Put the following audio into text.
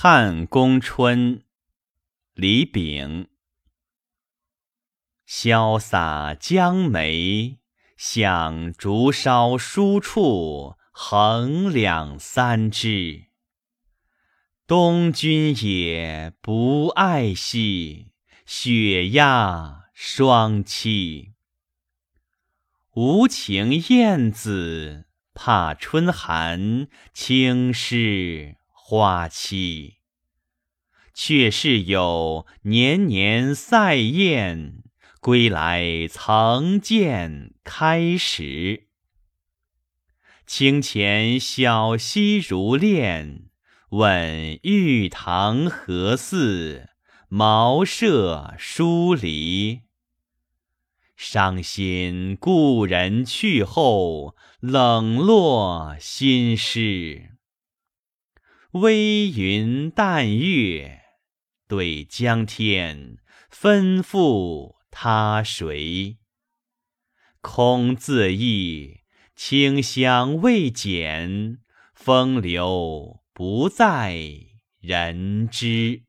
汉宫春，李炳。潇洒江梅，向竹梢疏处，横两三枝。东君也不爱惜，雪压双栖。无情燕子，怕春寒轻湿。花期，却是有年年赛宴归来，曾见开时。清浅小溪如练，问玉堂何似？茅舍疏篱。伤心故人去后，冷落新诗。微云淡月，对江天，吩咐他谁？空自忆清香未减，风流不在人知。